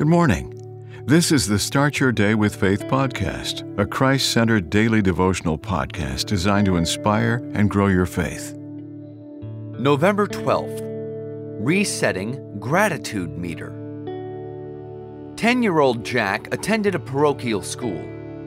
Good morning. This is the Start Your Day with Faith podcast, a Christ centered daily devotional podcast designed to inspire and grow your faith. November 12th Resetting Gratitude Meter. 10 year old Jack attended a parochial school.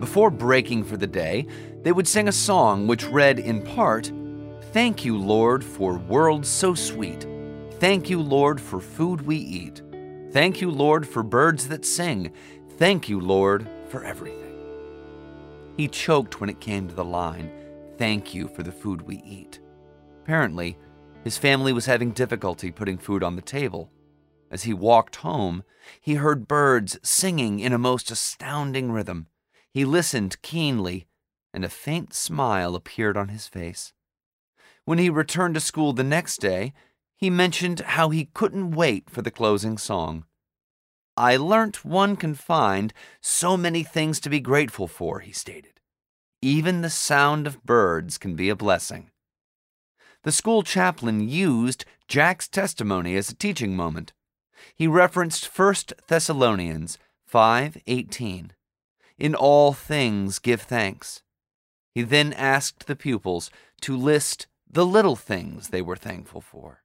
Before breaking for the day, they would sing a song which read in part Thank you, Lord, for worlds so sweet. Thank you, Lord, for food we eat. Thank you, Lord, for birds that sing. Thank you, Lord, for everything. He choked when it came to the line, Thank you for the food we eat. Apparently, his family was having difficulty putting food on the table. As he walked home, he heard birds singing in a most astounding rhythm. He listened keenly, and a faint smile appeared on his face. When he returned to school the next day, he mentioned how he couldn't wait for the closing song. I learnt one can find so many things to be grateful for, he stated. Even the sound of birds can be a blessing. The school chaplain used Jack's testimony as a teaching moment. He referenced 1 Thessalonians 5:18. In all things give thanks. He then asked the pupils to list the little things they were thankful for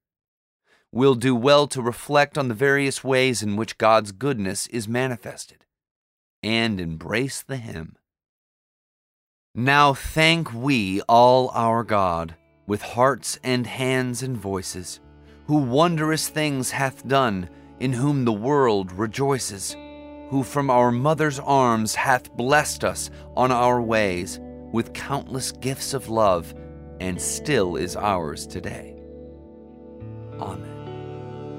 we'll do well to reflect on the various ways in which God's goodness is manifested and embrace the hymn. Now thank we all our God with hearts and hands and voices, who wondrous things hath done, in whom the world rejoices, who from our mother's arms hath blessed us on our ways with countless gifts of love, and still is ours today. Amen.